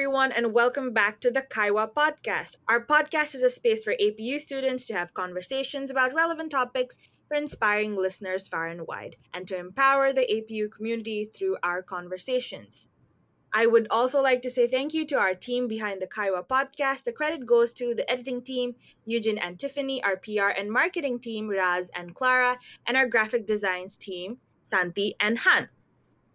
everyone, and welcome back to the Kaiwa podcast. Our podcast is a space for APU students to have conversations about relevant topics for inspiring listeners far and wide, and to empower the APU community through our conversations. I would also like to say thank you to our team behind the Kaiwa podcast. The credit goes to the editing team, Eugene and Tiffany, our PR and marketing team, Raz and Clara, and our graphic designs team, Santi and Han.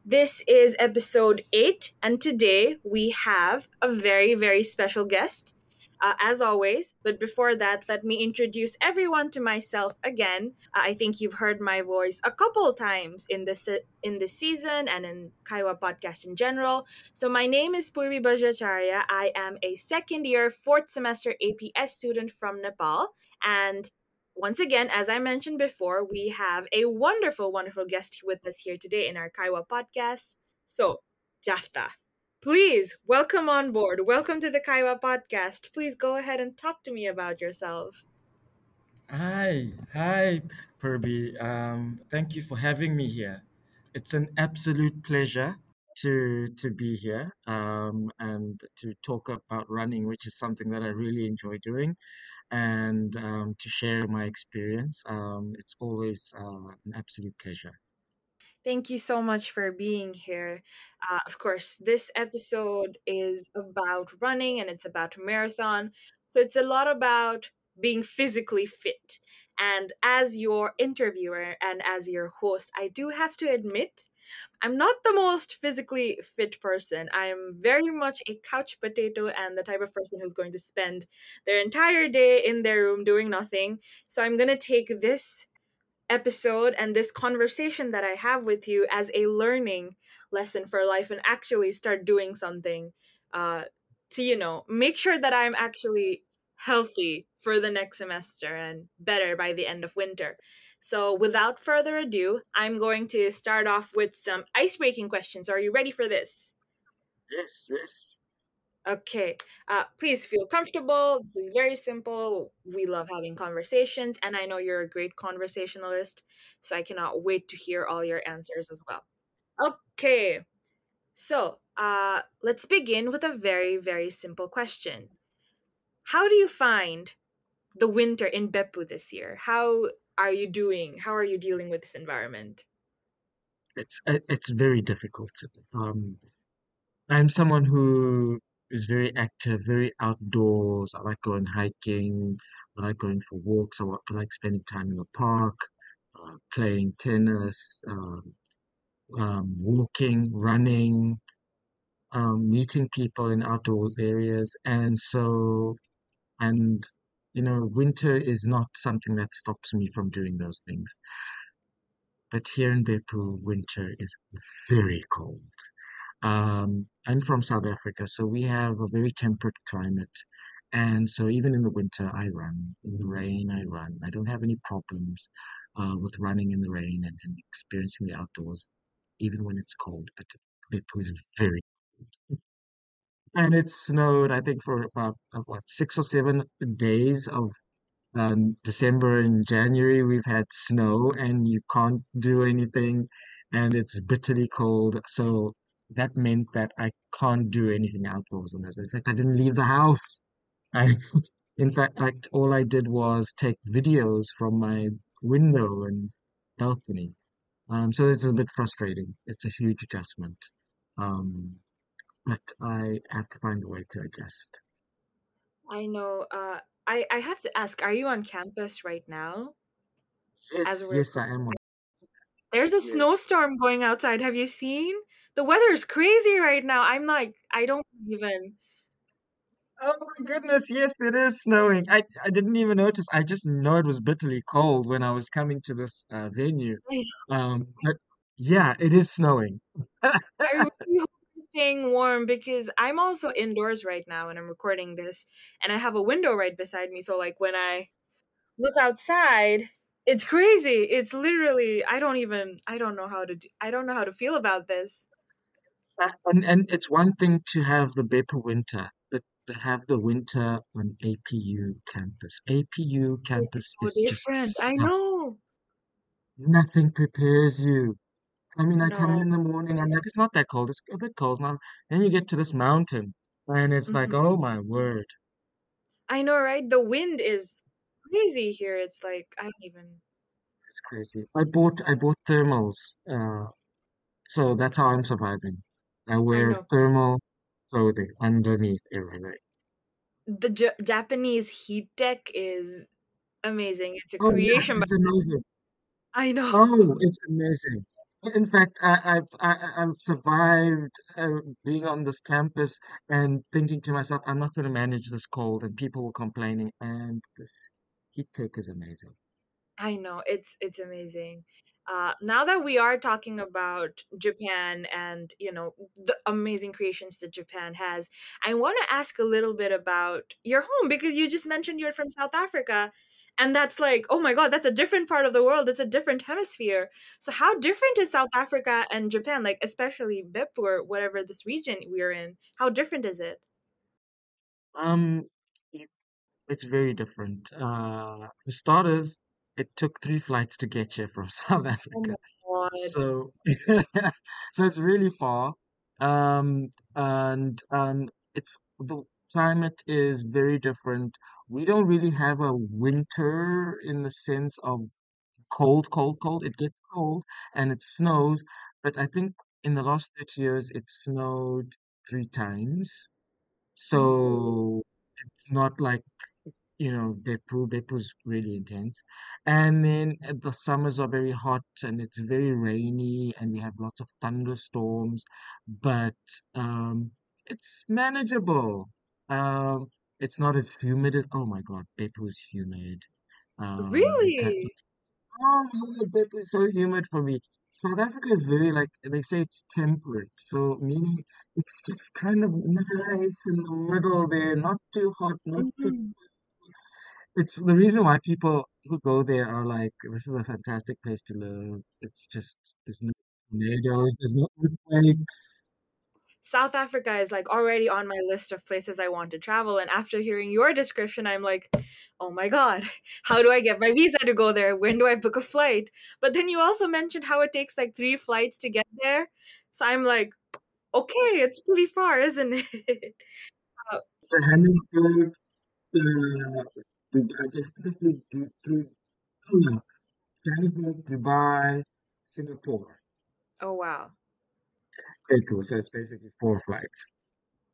This is episode 8, and today we have a very, very special guest, uh, as always. But before that, let me introduce everyone to myself again. Uh, I think you've heard my voice a couple times in this in this season and in Kaiwa podcast in general. So my name is Purvi Bajracharya. I am a second year, fourth semester APS student from Nepal, and once again, as I mentioned before, we have a wonderful, wonderful guest with us here today in our Kaiwa podcast. So, Japhta, please welcome on board. Welcome to the Kaiwa podcast. Please go ahead and talk to me about yourself. Hi, hi, Purvi. Um, thank you for having me here. It's an absolute pleasure to to be here um, and to talk about running, which is something that I really enjoy doing and um, to share my experience. Um, it's always uh, an absolute pleasure. Thank you so much for being here. Uh, of course, this episode is about running and it's about marathon. So it's a lot about being physically fit. And as your interviewer and as your host, I do have to admit I'm not the most physically fit person. I'm very much a couch potato and the type of person who's going to spend their entire day in their room doing nothing. So I'm going to take this episode and this conversation that I have with you as a learning lesson for life and actually start doing something uh, to, you know, make sure that I'm actually healthy for the next semester and better by the end of winter. So, without further ado, I'm going to start off with some ice breaking questions. Are you ready for this? Yes, yes. Okay, uh, please feel comfortable. This is very simple. We love having conversations, and I know you're a great conversationalist, so I cannot wait to hear all your answers as well. Okay, so uh, let's begin with a very, very simple question. How do you find the winter in Beppu this year? How are you doing? How are you dealing with this environment? It's it's very difficult. Um, I'm someone who is very active, very outdoors. I like going hiking. I like going for walks. I, like spending time in the park, uh, playing tennis, um, um, walking, running, um, meeting people in outdoors areas. And so, and you know, winter is not something that stops me from doing those things. But here in Beppu, winter is very cold. Um, I'm from South Africa, so we have a very temperate climate. And so even in the winter, I run. In the rain, I run. I don't have any problems uh, with running in the rain and, and, experiencing the outdoors, even when it's cold. But Beppu is very cold and it snowed i think for about uh, what six or seven days of um, december and january we've had snow and you can't do anything and it's bitterly cold. So that meant that i can't do anything outdoors on this. In fact i didn't leave the house. I in fact all i did was take videos from my window and balcony. Um, so it's a bit frustrating. It's a huge adjustment. Um, but I have to find a way to adjust. I know. Uh, I I have to ask: Are you on campus right now? Yes, yes, I am. There's a yes. snowstorm going outside. Have you seen? The weather is crazy right now. I'm like, I don't even. Oh my goodness! Yes, it is snowing. I I didn't even notice. I just know it was bitterly cold when I was coming to this uh, venue. Um, but yeah, it is snowing. I really staying warm because I'm also indoors right now and I'm recording this and I have a window right beside me. So like when I look outside, it's crazy. It's literally I don't even I don't know how to do, I don't know how to feel about this. And and it's one thing to have the Beppu winter, but to have the winter on APU campus. APU campus so is different. just I know. Nothing prepares you I mean, I come in the morning, I'm like, it's not that cold. It's a bit cold now. Then you get to this mountain, and it's like, hmm oh my word, I know, right? The wind is crazy here. It's like I don't even. it's crazy. I bought I bought thermals, uh, so that's how I'm surviving. I I wear know thermal clothing underneath everything. the J- Japanese heat tech is amazing. It's a Oh yeah, creation, but it's amazing. I know. Oh, it's amazing. In fact, I, I've I, I- I've survived uh, being on this campus and thinking to myself, I'm not going to manage this cold, and people were complaining, and this heat tech is amazing. I know it's it's amazing. Uh, now that we are talking about Japan and you know the amazing creations that Japan has, I want to ask a little bit about your home because you just mentioned you're from South Africa, and that's like oh my god, that's a different part of the world. It's a different hemisphere. So how different is South Africa and Japan? Like especially BIP or whatever this region we're in. How different is it? Um, it- it's very different. Uh, for starters, it took three flights to get here from South Oh Africa. god. So, so it's really far. Um, and um, it's the climate is very different. We don't really have a winter in the sense of cold, cold, cold. It gets cold and it snows, but I think in the last 30 years it snowed three times. So it's not like you know, Beppu. Beppu's really intense. And then uh, the summers are very hot and it's very rainy and we have lots of thunderstorms, but um, it's manageable. Um, it's not as humid. as- Oh my God, Beppu's humid. Um. Really? Oh, Beppu is so humid for me. South Africa is very like they say it's temperate, so meaning it's just kind of nice in the middle there, not too hot, not too Mhm. It's the reason why people who go there are like, this is a fantastic place to live. It's just, there's no tornadoes, there's no earthquake. South Africa is like already on my list of places I want to travel. And after hearing your description, I'm like, oh my God, how do I get my visa to go there? When do I book a flight? But then you also mentioned how it takes like three flights to get there. So I'm like, okay, it's pretty far, isn't it? Uh, Johannesburg, uh, Dub- I just definitely do through, oh Johannesburg, Dubai, Singapore. oh, wow. April, so it's basically four flights.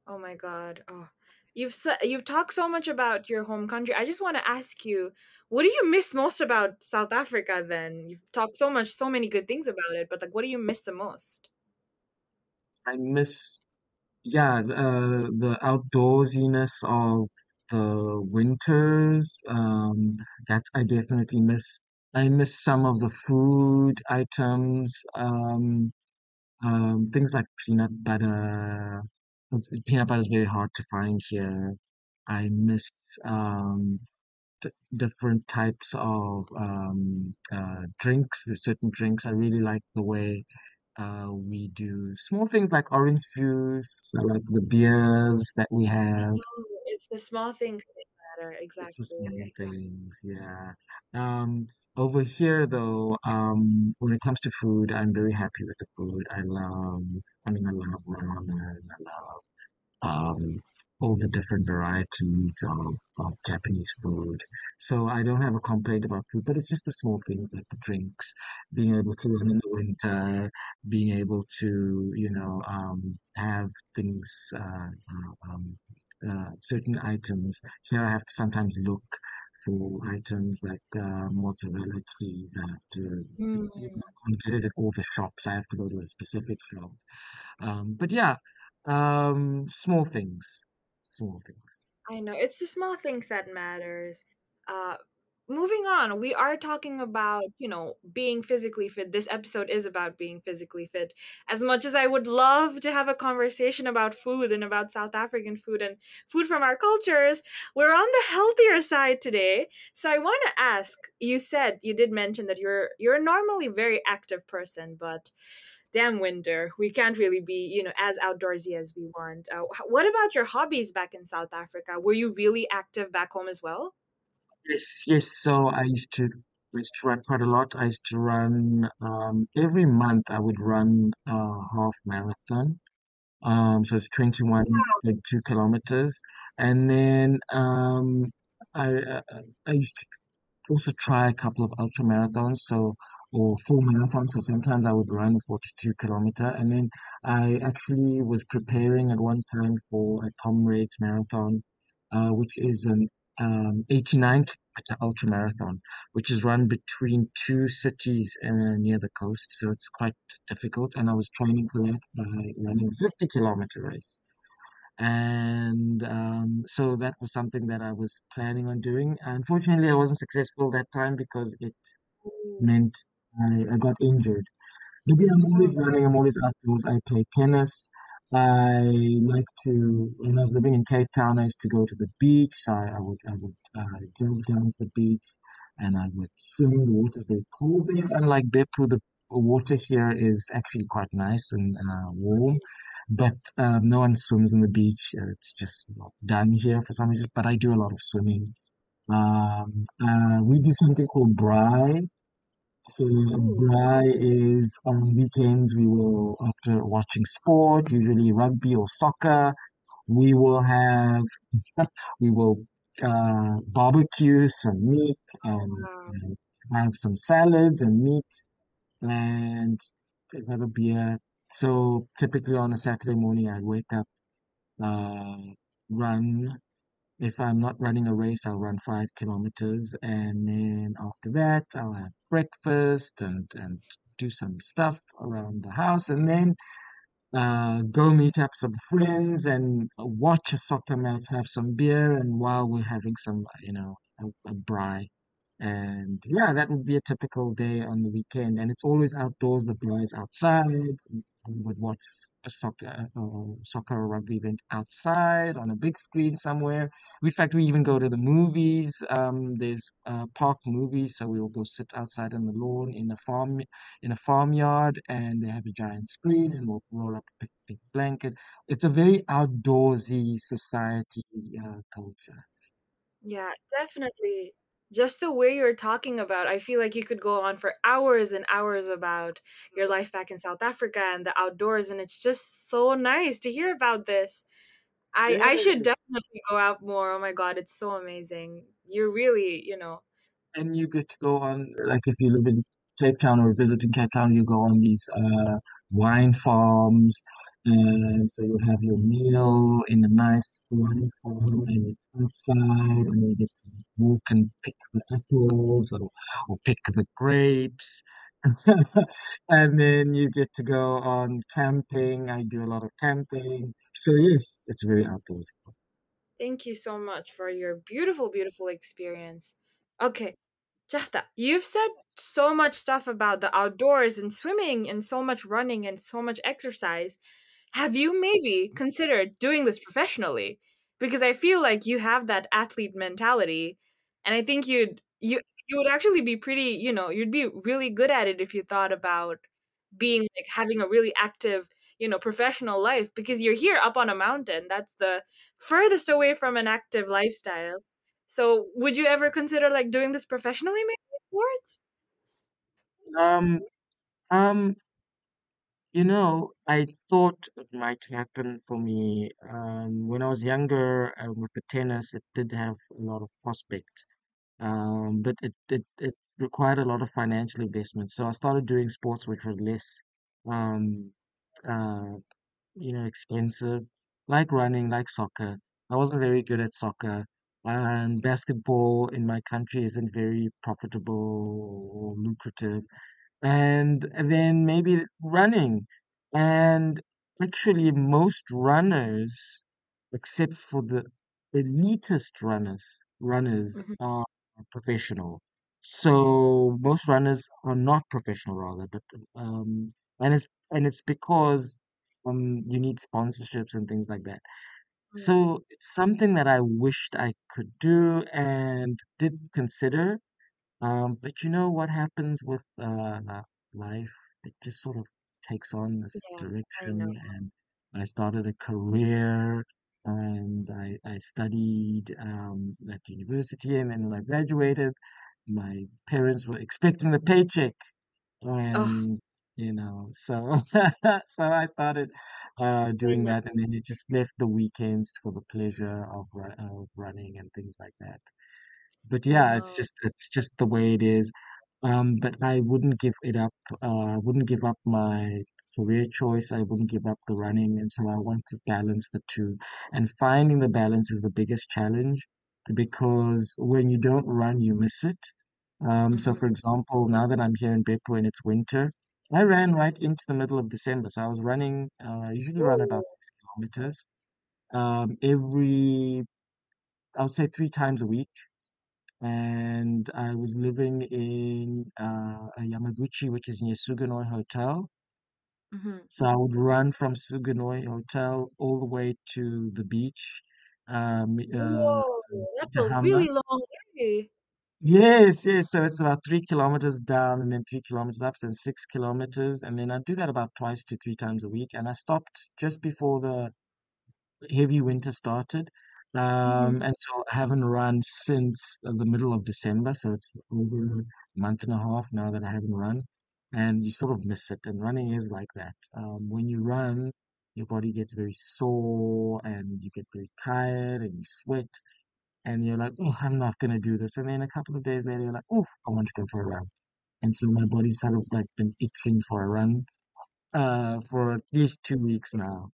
Oh my God. Oh, you've s- you've talked so much about your home country. I just want to ask you, what do you miss most about South Africa? Then you've talked so much, so many good things about it, but like, what do you miss the most? I miss, yeah, the, uh, the outdoorsiness of the winters. Um, that I definitely miss. I miss some of the food items. Um, Um, things like peanut butter. 'cause Peanut butter is very hard to find here. I miss um, d different types of um, uh, drinks. There's certain drinks. I really like the way uh, we do small things like orange juice. I like the beers that we have. know it's the small things that matter. It's the Exactly. small things, yeah. Um, over here, though, um, when it comes to food, I'm very happy with the food. I love, I mean, I love ramen. I love um, all the different varieties of, of Japanese food. So I don't have a complaint about food, but it's just the small things like the drinks, being able to run in the winter, being able to, you know, um, have things, uh, uh, um, uh, certain items. Here I have to sometimes look for items like uh, mozzarella cheese. I have to, Mm, can't get it at all the shops. I have to go to a specific shop. Um, but yeah, um, small things, small things. I know it's the small things that matters. Uh, moving on, we are talking about you know being physically fit. This episode is about being physically fit. As much as I would love to have a conversation about food and about South African food and food from our cultures, we're on the healthier side today. So I want to ask. You said you did mention that you're you're a normally very active person, but damn winter we can't really be you know as outdoorsy as we want uh, what about your hobbies back in south africa were you really active back home as well Yes, yes. So I used to I used to run quite a lot. I used to run um, every month. I would run a half marathon. Um, so it's 21.2 kilometers. And then um, I, uh, I used to also try a couple of ultra marathons, so or full marathons. So sometimes I would run a 42 kilometer, and then I actually was preparing at one time for a Comrades marathon, uh, which is an um, 89 kilometer ultra marathon, which is run between two cities uh, near the coast. So it's quite difficult, and I was training for that by running a 50 kilometer race. And um, so that was something that I was planning on doing. Unfortunately, I wasn't successful that time because it meant I, I got injured. But yeah, I'm always running, I'm always outdoors. I play tennis. I like to, when I was living in Cape Town, I used to go to the beach. I, I would, I would uh, jump down to the beach and I would swim. The water's very cold there. Unlike Beppu, the water here is actually quite nice and uh, warm. But um, no one swims in the beach. Uh, It's just not done here for some reason. But I do a lot of swimming. Um, uh, we do something called braai. So Ooh. is on weekends we will, after watching sport, usually rugby or soccer, we will have we will uh, barbecue some meat and, Wow. and have some salads and meat and have a beer. So typically on a Saturday morning, I wake up, uh, run. If I'm not running a race, I'll run five kilometers, and then after that, I'll have breakfast and and do some stuff around the house, and then uh, go meet up some friends and watch a soccer match, have some beer, and while we're having some, you know, a, a braai. And yeah, that would be a typical day on the weekend. And it's always outdoors. The braai is outside. We would watch a soccer, uh, soccer or rugby event outside on a big screen somewhere. In fact, we even go to the movies. Um, there's uh, park movies, so we'll go sit outside on the lawn in a farm in a farmyard, and they have a giant screen, and we'll roll up a big, big blanket. It's a very outdoorsy society uh, culture. Yeah, definitely. Just the way you're talking about, I feel like you could go on for hours and hours about your life back in South Africa and the outdoors, and it's just so nice to hear about this. I Yeah, I should definitely go out more. Oh my God, it's so amazing. You're really, you know. and you get to go on, like if you live in Cape Town or visiting Cape Town, you go on these uh, wine farms, and so you have your meal in a nice farm, and it's outside, and you get to walk and pick the apples or, or pick the grapes. And then you get to go on camping. I do a lot of camping. So yes, it's very outdoors. Thank you so much for your beautiful, beautiful experience. Okay, Japhta, you've said so much stuff about the outdoors and swimming and so much running and so much exercise. Have you maybe considered doing this professionally? Because I feel like you have that athlete mentality, and I think you'd you you would actually be pretty, you know, you'd be really good at it if you thought about being like having a really active, you know, professional life because you're here up on a mountain. That's the furthest away from an active lifestyle. So, would you ever consider like doing this professionally maybe sports? Um, um, You know, I thought it might happen for me. Um, when I was younger, uh, with the tennis, it did have a lot of prospect, um, but it, it, it required a lot of financial investment. So I started doing sports which were less, um, uh, you know, expensive, like running, like soccer. I wasn't very good at soccer, and basketball in my country isn't very profitable or lucrative and, then maybe running. And actually, most runners, except for the elitist runners, runners Mhm. are professional. So most runners are not professional, rather, but um, and it's and it's because um you need sponsorships and things like that. Mm, So it's something that I wished I could do and did consider. Um, but you know what happens with uh, life? It just sort of takes on this Yeah, I know. direction, and I started a career, and I, I studied um, at university, and then when I graduated, my parents were expecting the paycheck, Oh, and you know. So so I started uh, I doing know. that, and then it just left the weekends for the pleasure of, ru- of running and things like that. But yeah, it's just it's just the way it is. Um, but I wouldn't give it up. Uh, I wouldn't give up my career choice. I wouldn't give up the running, and so I want to balance the two. And finding the balance is the biggest challenge because when you don't run, you miss it. Um, so Mm-hmm. for example, now that I'm here in Beppu and it's winter, I ran right into the middle of December. So I was running, uh, I usually run about six kilometers, um, every, I would say three times a week. And I was living in uh, Yamaguchi, which is near Suginoi Hotel. Mm-hmm. So I would run from Suginoi Hotel all the way to the beach, um, uh, Whoa, that's a really long way. Yes, yes. So it's about three kilometers down and then three kilometers up, so six kilometers. And then I do that about twice to three times a week. And I stopped just before the heavy winter started. Mm-hmm. Um, and so I haven't run since the middle of December. So it's over a month and a half now that I haven't run. And you sort of miss it. And running is like that. Um, when you run, your body gets very sore and you get very tired and you sweat and you're like, oh, I'm not gonna do this. And then a couple of days later, you're like, oh, I want to go for a run. And so my body's sort of like been itching for a run, uh, for at least two weeks now.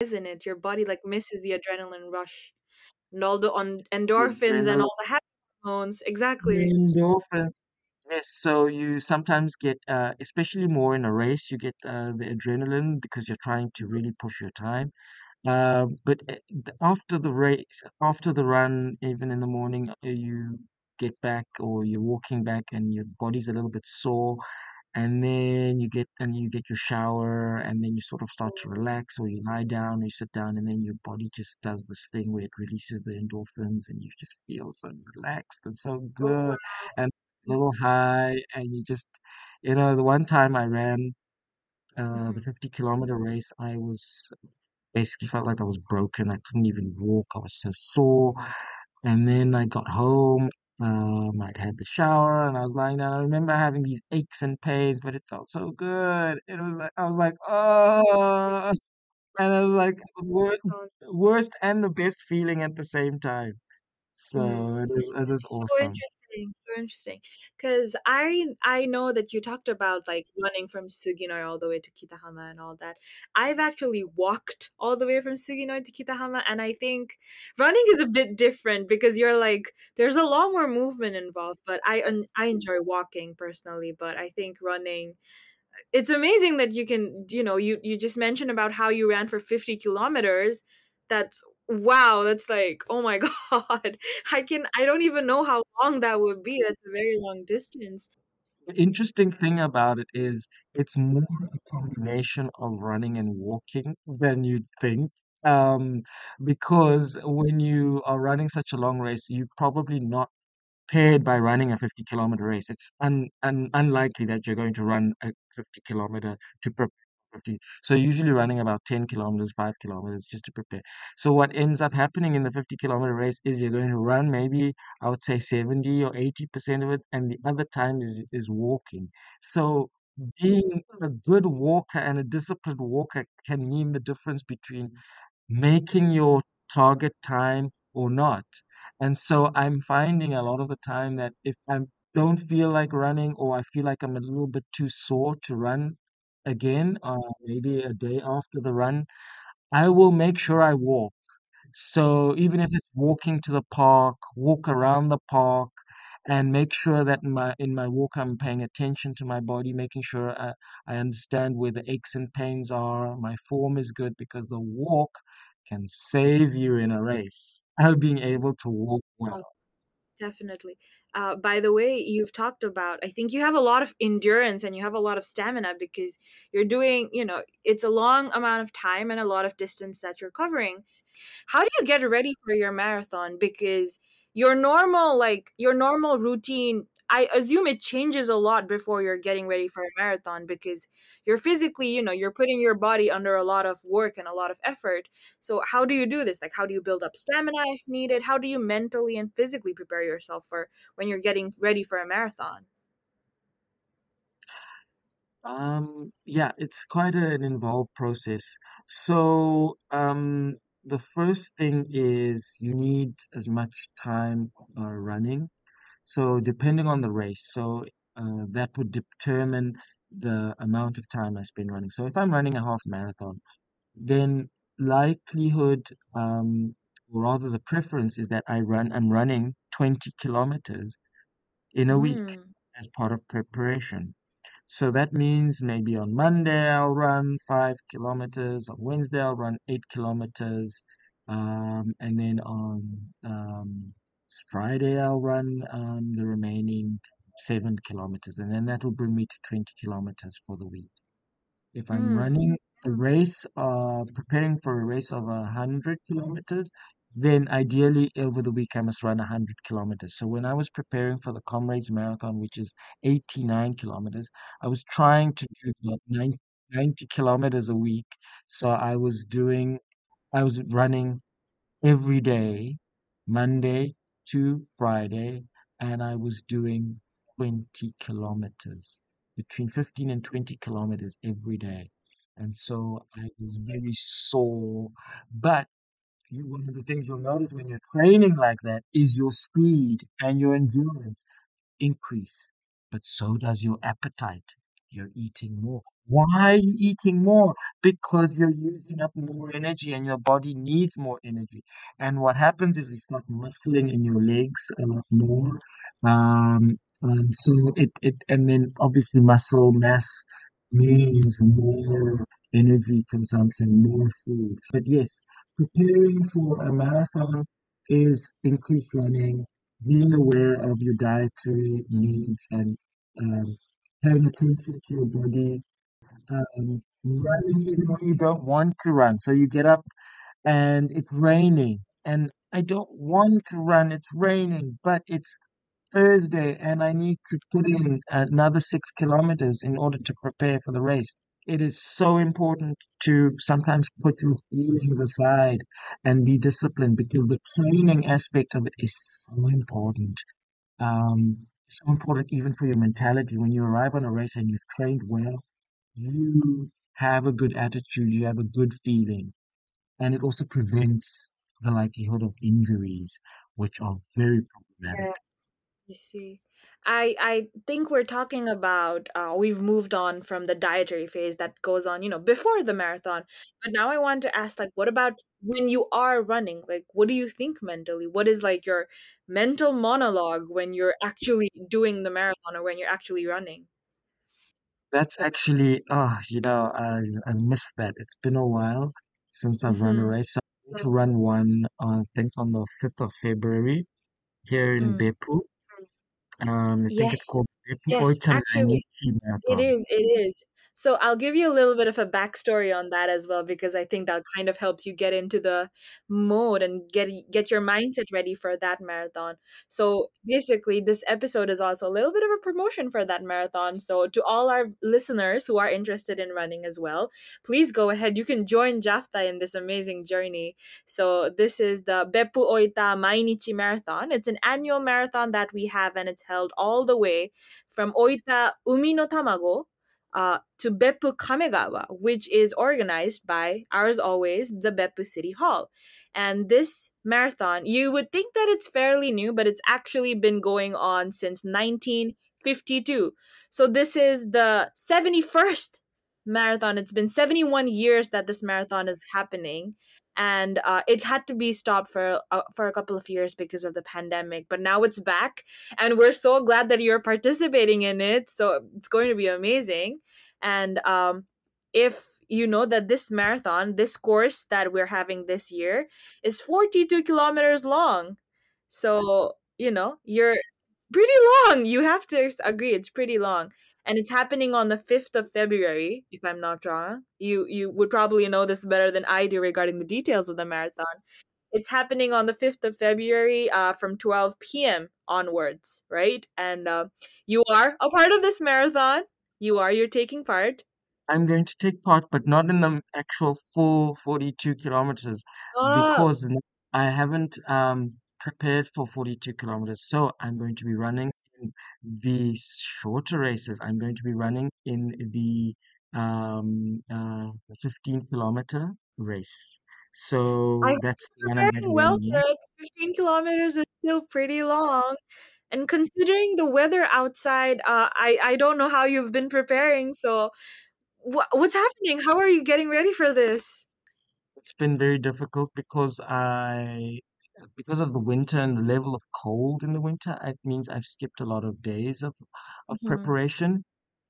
isn't it? Your body like misses the adrenaline rush and all the on endorphins and all the happy hormones. Exactly. endorphins. Yes, so you sometimes get, uh, especially more in a race, you get uh, the adrenaline because you're trying to really push your time. Uh, but uh, th- after the race, after the run, even in the morning, uh, you get back or you're walking back and your body's a little bit sore and then you get and you get your shower and then you sort of start to relax or you lie down or you sit down and then your body just does this thing where it releases the endorphins and you just feel so relaxed and so good and a little high and you just you know the one time I ran uh the 50 kilometer race I was basically felt like I was broken. I couldn't even walk. I was so sore. And then I got home. Um, I'd had the shower and I was lying down. I remember having these aches and pains, but it felt so good. It was like I was like, oh, and I was like worst, worst and the best feeling at the same time. So it is, it is So awesome. interesting, so interesting. Because I I know that you talked about like running from Suginoi all the way to Kitahama and all that. I've actually walked all the way from Suginoi to Kitahama, and I think running is a bit different because you're like there's a lot more movement involved. But I I mm. enjoy walking personally, but I think running it's amazing that you can you know you you just mentioned about how you ran for 50 kilometers that's wow that's like oh my god i can i don't even know how long that would be that's a very long distance The interesting thing about it is it's more a combination of running and walking than you'd think. Um, because when you are running such a long race, you're probably not paired by running a 50 kilometer race. It's un, un, unlikely that you're going to run a 50 kilometer to prepare. For 50. So usually running about 10 kilometers, 5 kilometers just to prepare. So what ends up happening in the 50 kilometer race is you're going to run maybe I would say 70 or 80% of it and the other time is is walking. So being a good walker and a disciplined walker can mean the difference between making your target time or not. And so I'm finding a lot of the time that if I don't feel like running or I feel like I'm a little bit too sore to run again, uh, maybe a day after the run, I will make sure I walk. So even if it's walking to the park, walk around the park, and make sure that in my in my walk I'm paying attention to my body, making sure I, I understand where the aches and pains are. My form is good because the walk can save you in a race. Being able to walk well. Definitely. Uh, by the way you've talked about i think you have a lot of endurance and you have a lot of stamina because you're doing you know it's a long amount of time and a lot of distance that you're covering. How do you get ready for your marathon? Because your normal like your normal routine i assume it changes a lot before you're getting ready for a marathon because you're physically you know you're putting your body under a lot of work and a lot of effort so how do you do this like how do you build up stamina if needed how do you mentally and physically prepare yourself for when you're getting ready for a marathon Um, yeah, it's quite an involved process. So, um, the first thing is you need as much time uh, running. So, depending on the race, so uh, that would determine the amount of time I spend running. So, if I'm running a half marathon, then likelihood, um, or rather the preference is that I run, I'm running 20 kilometers in a week Mm. as part of preparation. So that means maybe on Monday I'll run five kilometers, on Wednesday I'll run eight kilometers, um, and then on um, Friday I'll run um, the remaining seven kilometers, and then that will bring me to 20 kilometers for the week. If I'm Mm. running a race, uh, preparing for a race of a hundred kilometers, then ideally over the week I must run a hundred kilometers. So when I was preparing for the Comrades Marathon, which is 89 kilometers, I was trying to do about 90, 90 kilometers a week. So I was doing, I was running every day, Monday to Friday, and I was doing 20 kilometers, between 15 and 20 kilometers every day. And so I was very sore. But you, one of the things you'll notice when you're training like that is your speed and your endurance increase, but so does your appetite. You're eating more. Why are you eating more? Because you're using up more energy and your body needs more energy. And what happens is you start muscling in your legs a lot more. Um, and so it, it, and then obviously muscle mass means more energy consumption, more food. But yes, preparing for a marathon is increased running, being aware of your dietary needs and um, paying attention to your body, um, running even when you don't want to run. So you get up and it's raining, and I don't want to run, it's raining, but it's Thursday and I need to put in another six kilometers in order to prepare for the race. It is so important to sometimes put your feelings aside and be disciplined because the training aspect of it is so important. Um, so important even for your mentality. When you arrive on a race and you've trained well, you have a good attitude, you have a good feeling, and it also prevents the likelihood of injuries, which are very problematic. Yeah, you see. I I think we're talking about uh, we've moved on from the dietary phase that goes on, you know, before the marathon. But now I want to ask, like, what about when you are running? Like, what do you think mentally? What is like your mental monologue when you're actually doing the marathon or when you're actually running? That's actually, oh, you know, I I missed that. It's been a while since I've run a Mm-hmm. race. So I'm going to run one, uh, I think on the 5th of February here in Mm. Beppu. Um, I think it's Yes, called yes, actually. It is, it is. So I'll give you a little bit of a backstory on that as well because I think that'll kind of helps you get into the mode and get get your mindset ready for that marathon. So basically, this episode is also a little bit of a promotion for that marathon. So to all our listeners who are interested in running as well, please go ahead. You can join Japhta in this amazing journey. So this is the Beppu Oita Mainichi Marathon. It's an annual marathon that we have and it's held all the way from Oita Umi no Tamago uh, to Beppu Kamegawa, which is organized by ours always, the Beppu City Hall. And this marathon, you would think that it's fairly new, but it's actually been going on since 1952. So this is the 71st marathon. It's been 71 years that this marathon is happening. And uh, it had to be stopped for uh, for a couple of years because of the pandemic, but now it's back, and we're so glad that you're participating in it. So it's going to be amazing. And um, if you know that this marathon, this course that we're having this year, is 42 kilometers long. So, you know, you're pretty long. You have to agree, it's pretty long. And it's happening on the 5th of February, if I'm not wrong. You you would probably know this better than I do regarding the details of the marathon. It's happening on the 5th of February uh, from 12 p.m. onwards, right? And uh, you are a part of this marathon. You are, you're taking part. I'm going to take part, but not in the actual full 42 kilometers Oh, because I haven't um, prepared for 42 kilometers. So I'm going to be running in the shorter races, I'm going to be running in the um, uh, 15 kilometer race. So hope that's the I'm going preparing well running for in. it. 15 kilometers is still pretty long. And considering the weather outside, uh, I, I don't know how you've been preparing. So, wha what's happening? How are you getting ready for this? It's been very difficult because I, because of the winter and the level of cold in the winter, it means I've skipped a lot of days of, of Mhm. preparation.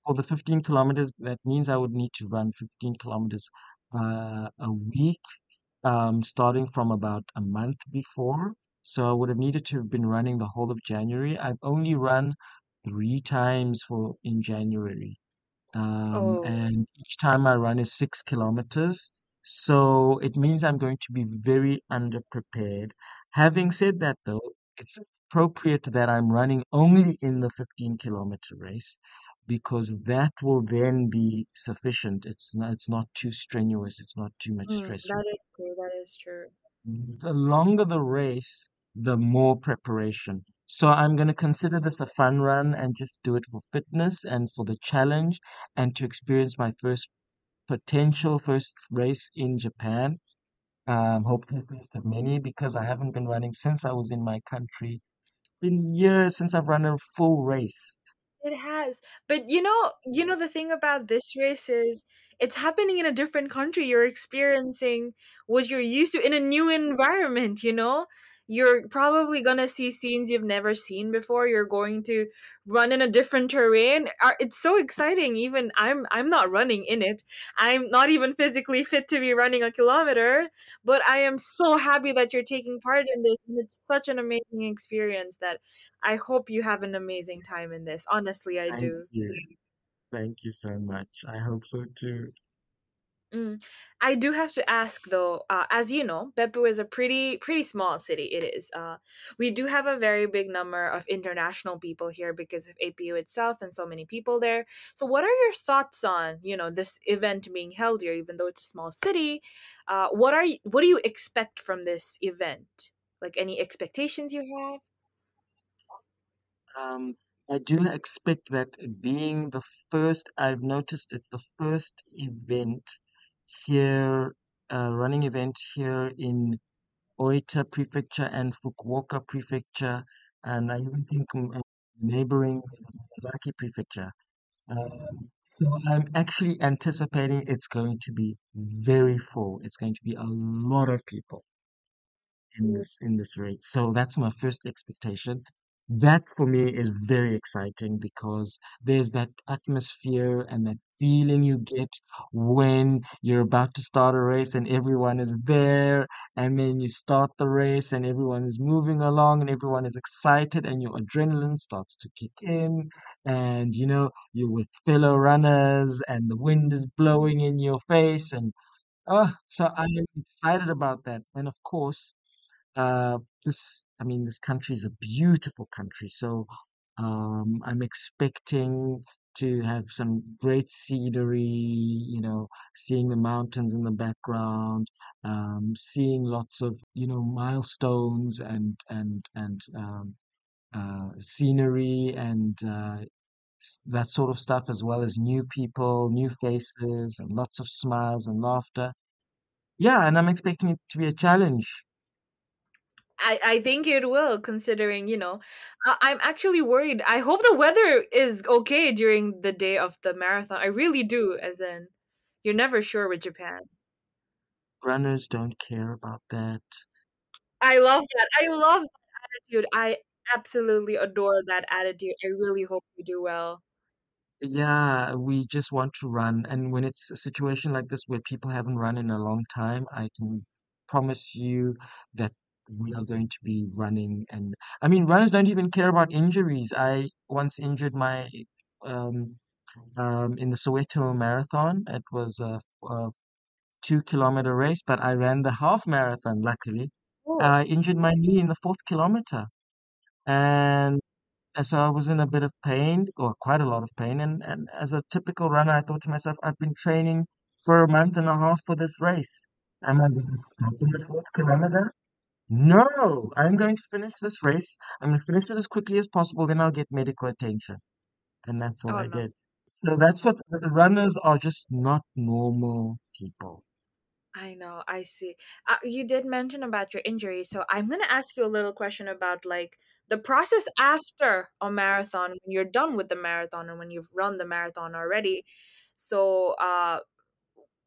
For the 15 kilometers, that means I would need to run 15 kilometers uh, a week, um, starting from about a month before. So I would have needed to have been running the whole of January. I've only run three times for in January. Um, Oh, and each time I run is six kilometers. So it means I'm going to be very underprepared. Having said that, though, it's appropriate that I'm running only in the 15 kilometer race because that will then be sufficient. It's not, it's not too strenuous. It's not too much mm, stress that is true. That is true. the longer the race, the more preparation. So I'm going to consider this a fun run and just do it for fitness and for the challenge and to experience my first potential first race in Japan. Um, hopefully first of many because I haven't been running since I was in my country. It's been years since I've run a full race. It has. But you know, you know the thing about this race is it's happening in a different country. You're experiencing what you're used to in a new environment, you know? You're probably gonna see scenes you've never seen before. You're going to run in a different terrain. Uh, It's so exciting. Even I'm I'm not running in it. I'm not even physically fit to be running a kilometer, but I am so happy that you're taking part in this and it's such an amazing experience that I hope you have an amazing time in this. Honestly, I Thank do. you. Thank you so much. I hope so too. Mm. I do have to ask though, uh, as you know, Beppu is a pretty pretty small city. It is. Uh, we do have a very big number of international people here because of APU itself and so many people there. So, what are your thoughts on you know this event being held here, even though it's a small city? Uh, what are you, what do you expect from this event? Like any expectations you have? Um, I do expect that being the first, I've noticed it's the first event here, uh, running event here in Oita Prefecture and Fukuoka Prefecture, and I even think neighboring Miyazaki Prefecture. Um, so I'm actually anticipating it's going to be very full. It's going to be a lot of people in this in this race. So that's my first expectation. That for me is very exciting because there's that atmosphere and that feeling you get when you're about to start a race and everyone is there, and then you start the race and everyone is moving along and everyone is excited and your adrenaline starts to kick in and you know you're with fellow runners and the wind is blowing in your face and oh so I am excited about that. And of course uh, this, I mean, this country is a beautiful country, so um, I'm expecting to have some great scenery, you know, seeing the mountains in the background, um, seeing lots of, you know, milestones and and and um, uh, scenery and uh, that sort of stuff, as well as new people, new faces, and lots of smiles and laughter. Yeah, and I'm expecting it to be a challenge. I, I think it will, considering, you know, I, I'm actually worried. I hope the weather is okay during the day of the marathon. I really do, as in, you're never sure with Japan. Runners don't care about that. I love that. I love that attitude. I absolutely adore that attitude. I really hope you do well. Yeah, we just want to run. And when it's a situation like this where people haven't run in a long time, I can promise you that we are going to be running. And I mean, runners don't even care about injuries. I once injured my um, um, in the Soweto Marathon. It was a, a two kilometer race, but I ran the half marathon, luckily. Oh, I injured my knee in the fourth kilometer. And And so I was in a bit of pain, or quite a lot of pain. And, and as a typical runner, I thought to myself, I've been training for a month and a half for this race. Am I going to stop in the fourth kilometer? No, I'm going to finish this race. I'm going to finish it as quickly as possible, then I'll get medical attention. And that's what Oh I no. did. So that's what the runners are just not normal people. I know, I see. Uh, you did mention about your injury, so I'm gonna ask you a little question about like the process after a marathon, when you're done with the marathon and when you've run the marathon already. So, uh,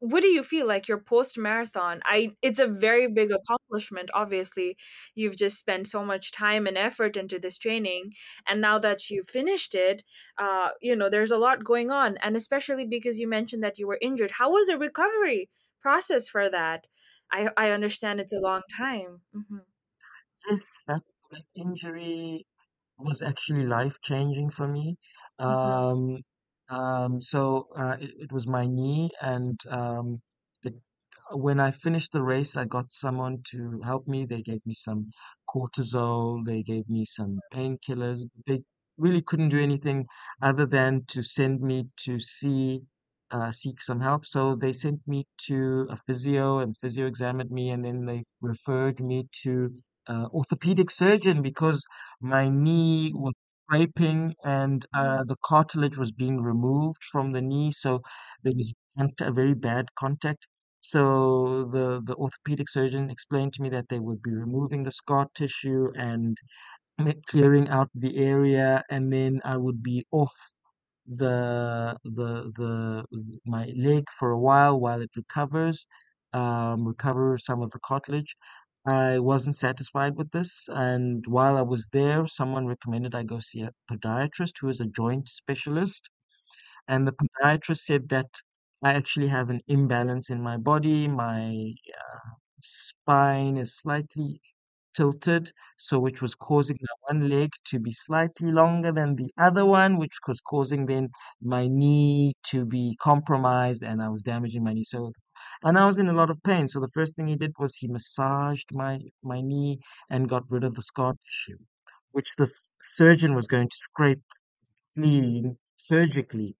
what do you feel like your post marathon? I it's a very big accomplishment. Obviously, you've just spent so much time and effort into this training, and now that you've finished it, uh, you know there's a lot going on, and especially because you mentioned that you were injured. How was the recovery process for that? I I understand it's a long time. hmm Yes, that, that injury was actually life changing for me. hmm Um, um, so uh, it, it was my knee, and um, it, when I finished the race, I got someone to help me. They gave me some cortisol, they gave me some painkillers. They really couldn't do anything other than to send me to see uh, seek some help. So they sent me to a physio, and physio examined me, and then they referred me to uh, orthopedic surgeon because my knee was scraping and uh, the cartilage was being removed from the knee, so there was a very bad contact. So the the orthopedic surgeon explained to me that they would be removing the scar tissue and clearing out the area, and then I would be off the the the my leg for a while while it recovers, um, recover some of the cartilage. I wasn't satisfied with this, and while I was there, someone recommended I go see a podiatrist who is a joint specialist. And the podiatrist said that I actually have an imbalance in my body. My uh, spine is slightly tilted, so which was causing one leg to be slightly longer than the other one, which was causing then my knee to be compromised and I was damaging my knee. So, and I was in a lot of pain. So the first thing he did was he massaged my my knee and got rid of the scar tissue, which the surgeon was going to scrape clean surgically.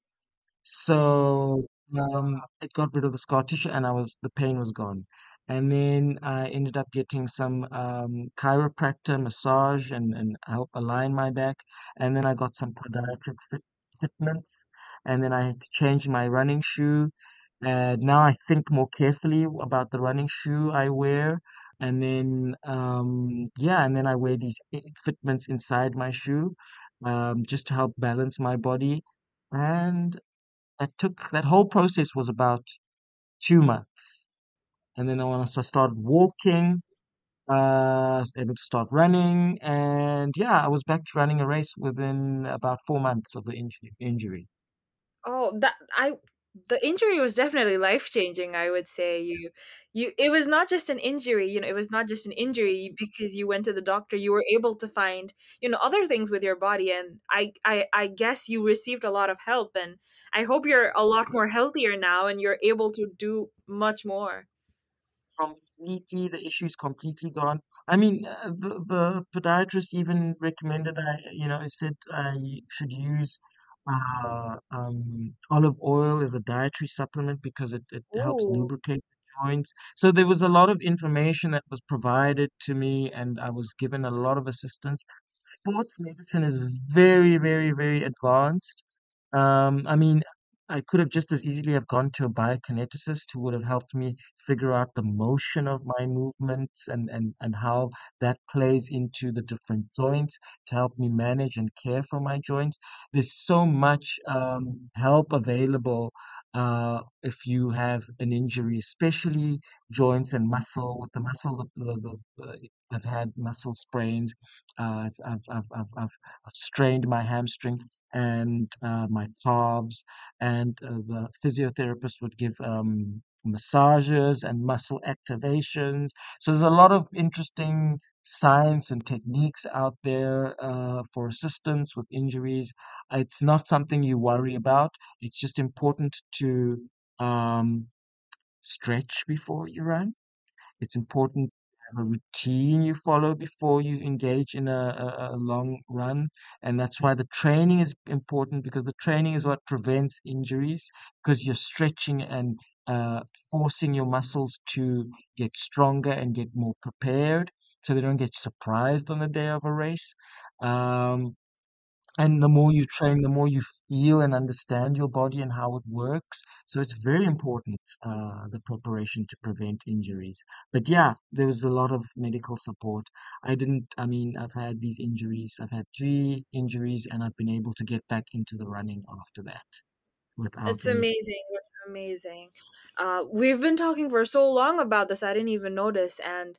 So um, it got rid of the scar tissue, and I was the pain was gone. And then I ended up getting some um, chiropractor massage and, and help align my back. And then I got some podiatric fit, fitments. And then I had to change my running shoe. And now I think more carefully about the running shoe I wear. And then um, yeah, and then I wear these fitments inside my shoe um, just to help balance my body. And that took that whole process was about two months. And then I once I started walking, uh, able to start running, and yeah, I was back to running a race within about four months of the injury. Oh, that I the injury was definitely life changing, I would say. You you it was not just an injury, you know, it was not just an injury because you went to the doctor. You were able to find, you know, other things with your body and I I I guess you received a lot of help and I hope you're a lot more healthier now and you're able to do much more. completely, the issue is completely gone. I mean, uh, the, the podiatrist even recommended I, you know, said I should use uh, um, olive oil as a dietary supplement because it, it helps lubricate the joints. So there was a lot of information that was provided to me, and I was given a lot of assistance. Sports medicine is very, very, very advanced. Um, I mean, I could have just as easily have gone to a biokineticist who would have helped me figure out the motion of my movements and, and, and how that plays into the different joints to help me manage and care for my joints. There's so much um, help available uh, if you have an injury, especially joints and muscle. With the muscle, the, the, I've had muscle sprains. Uh, I've, I've, I've I've strained my hamstring and uh, my calves and uh, the physiotherapist would give um, massages and muscle activations. So there's a lot of interesting science and techniques out there uh, for assistance with injuries. It's not something you worry about. It's just important to um, stretch before you run. It's important to have a routine you follow before you engage in a, a, a long run. And that's why the training is important because the training is what prevents injuries because you're stretching and uh, forcing your muscles to get stronger and get more prepared. So they don't get surprised on the day of a race. Um, and the more you train, the more you feel and understand your body and how it works. So it's very important, uh, the preparation to prevent injuries. But yeah, there was a lot of medical support. I didn't, I mean, I've had these injuries. I've had three injuries and I've been able to get back into the running after that without It's any. amazing. It's amazing. Uh, we've been talking for so long about this, I didn't even notice. And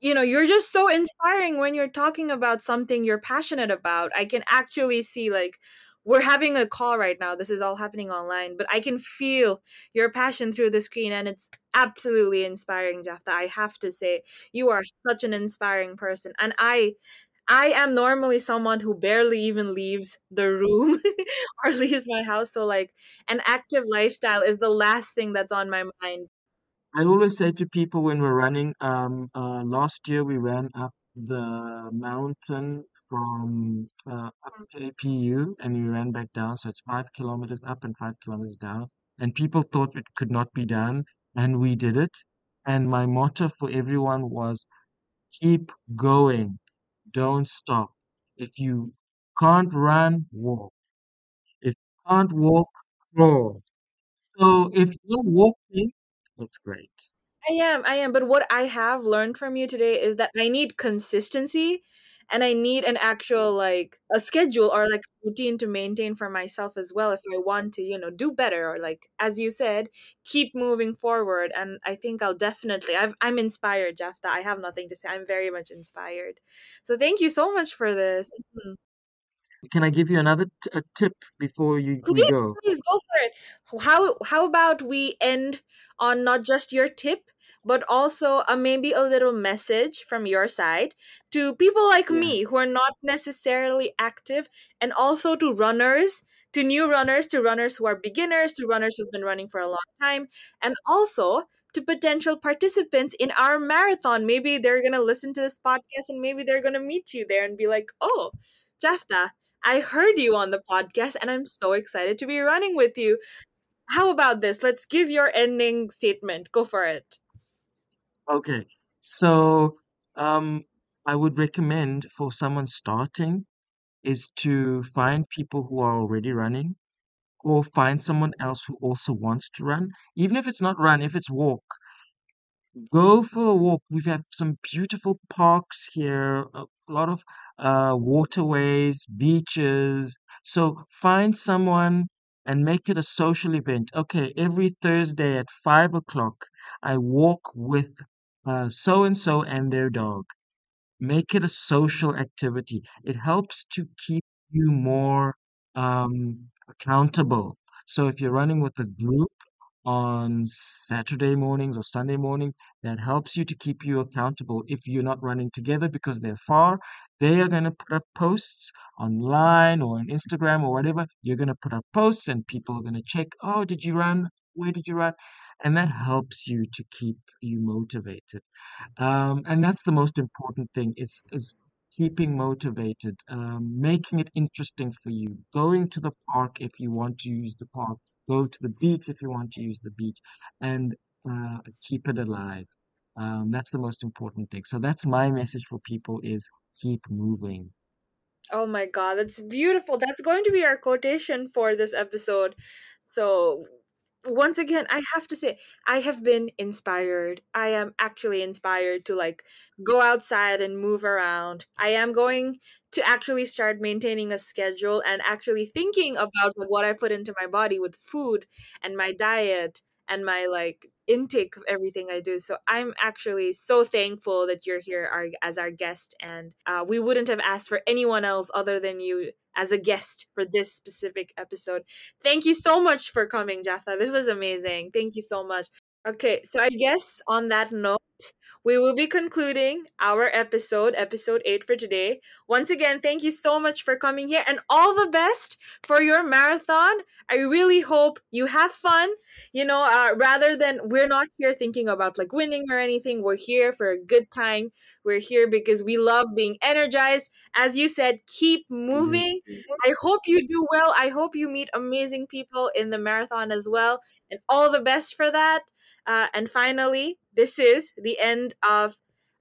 you know you're just so inspiring when you're talking about something you're passionate about. I can actually see like we're having a call right now this is all happening online but i can feel your passion through the screen and it's absolutely inspiring Japhta i have to say. You are such an inspiring person and i i am normally someone who barely even leaves the room or leaves my house so like an active lifestyle is the last thing that's on my mind I always say to people when we're running, um, uh, last year we ran up the mountain from uh, APU and we ran back down. So it's five kilometers up and five kilometers down. And people thought it could not be done, and we did it. And my motto for everyone was keep going, don't stop. If you can't run, walk. If you can't walk, crawl. So if you're walking, that's great. I am, I am. But what I have learned from you today is that I need consistency and I need an actual like a schedule or like routine to maintain for myself as well if I want to, you know, do better or like as you said, keep moving forward. And I think I'll definitely I've I'm inspired, Japhta I have nothing to say. I'm very much inspired. So thank you so much for this. Mhm. Can I give you another t- a tip before you Please, go? please go for it. How how about we end on not just your tip, but also a maybe a little message from your side to people like Yeah. me who are not necessarily active, and also to runners, to new runners, to runners who are beginners, to runners who've been running for a long time, and also to potential participants in our marathon. Maybe they're gonna listen to this podcast, and maybe they're gonna meet you there and be like, "Oh, Japhta, I heard you on the podcast and I'm so excited to be running with you. How about this? Let's give your ending statement. Go for it. Okay. So, um, I would recommend for someone starting is to find people who are already running or find someone else who also wants to run. Even if it's not run, if it's walk, Go for a walk. We have had some beautiful parks here, a lot of uh, waterways, beaches. So find someone and make it a social event. Okay, every Thursday at five o'clock, I walk with so and so and their dog. Make it a social activity. It helps to keep you more um, accountable. So if you're running with a group on Saturday mornings or Sunday mornings, that helps you to keep you accountable. If you're not running together because they're far, they are going to put up posts online or on Instagram or whatever. You're going to put up posts and people are going to check, oh, did you run? Where did you run? And that helps you to keep you motivated. Um, and that's the most important thing is is keeping motivated, um, making it interesting for you, going to the park if you want to use the park, go to the beach if you want to use the beach, and uh, keep it alive. Um, that's the most important thing. So that's my message for people is keep moving. Oh my god, that's beautiful. That's going to be our quotation for this episode. So, once again, I have to say, I have been inspired. I am actually inspired to like go outside and move around. I am going to actually start maintaining a schedule and actually thinking about what I put into my body with food and my diet and my like intake of everything I do. So I'm actually so thankful that you're here our, as our guest, and uh, we wouldn't have asked for anyone else other than you as a guest for this specific episode. Thank you so much for coming, Japhta. This was amazing. Thank you so much. Okay, so I guess on that note, we will be concluding our episode, episode 8 for today. Once again, thank you so much for coming here and all the best for your marathon. I really hope you have fun. You know, uh, rather than we're not here thinking about like winning or anything, we're here for a good time. We're here because we love being energized. As you said, keep Mhm. moving. I hope you do well. I hope you meet amazing people in the marathon as well. And all the best for that. Uh, and finally, this is the end of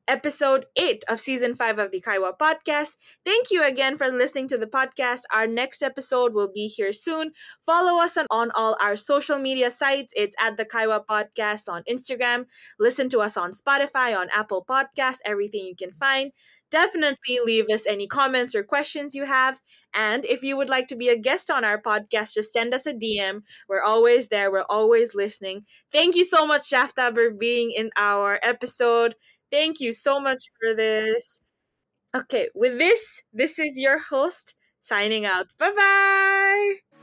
episode 8 of season 5 of the Kaiwa podcast. Thank you again for listening to the podcast. Our next episode will be here soon. Follow us on, on all our social media sites. It's at the Kaiwa podcast on Instagram. Listen to us on Spotify, on Apple Podcasts, everything you can find. Definitely leave us any comments or questions you have. And if you would like to be a guest on our podcast, just send us a DM. We're always there. We're always listening. Thank you so much, Japhta, for being in our episode. Thank you so much for this. Okay, with this, this is your host signing out. Bye bye.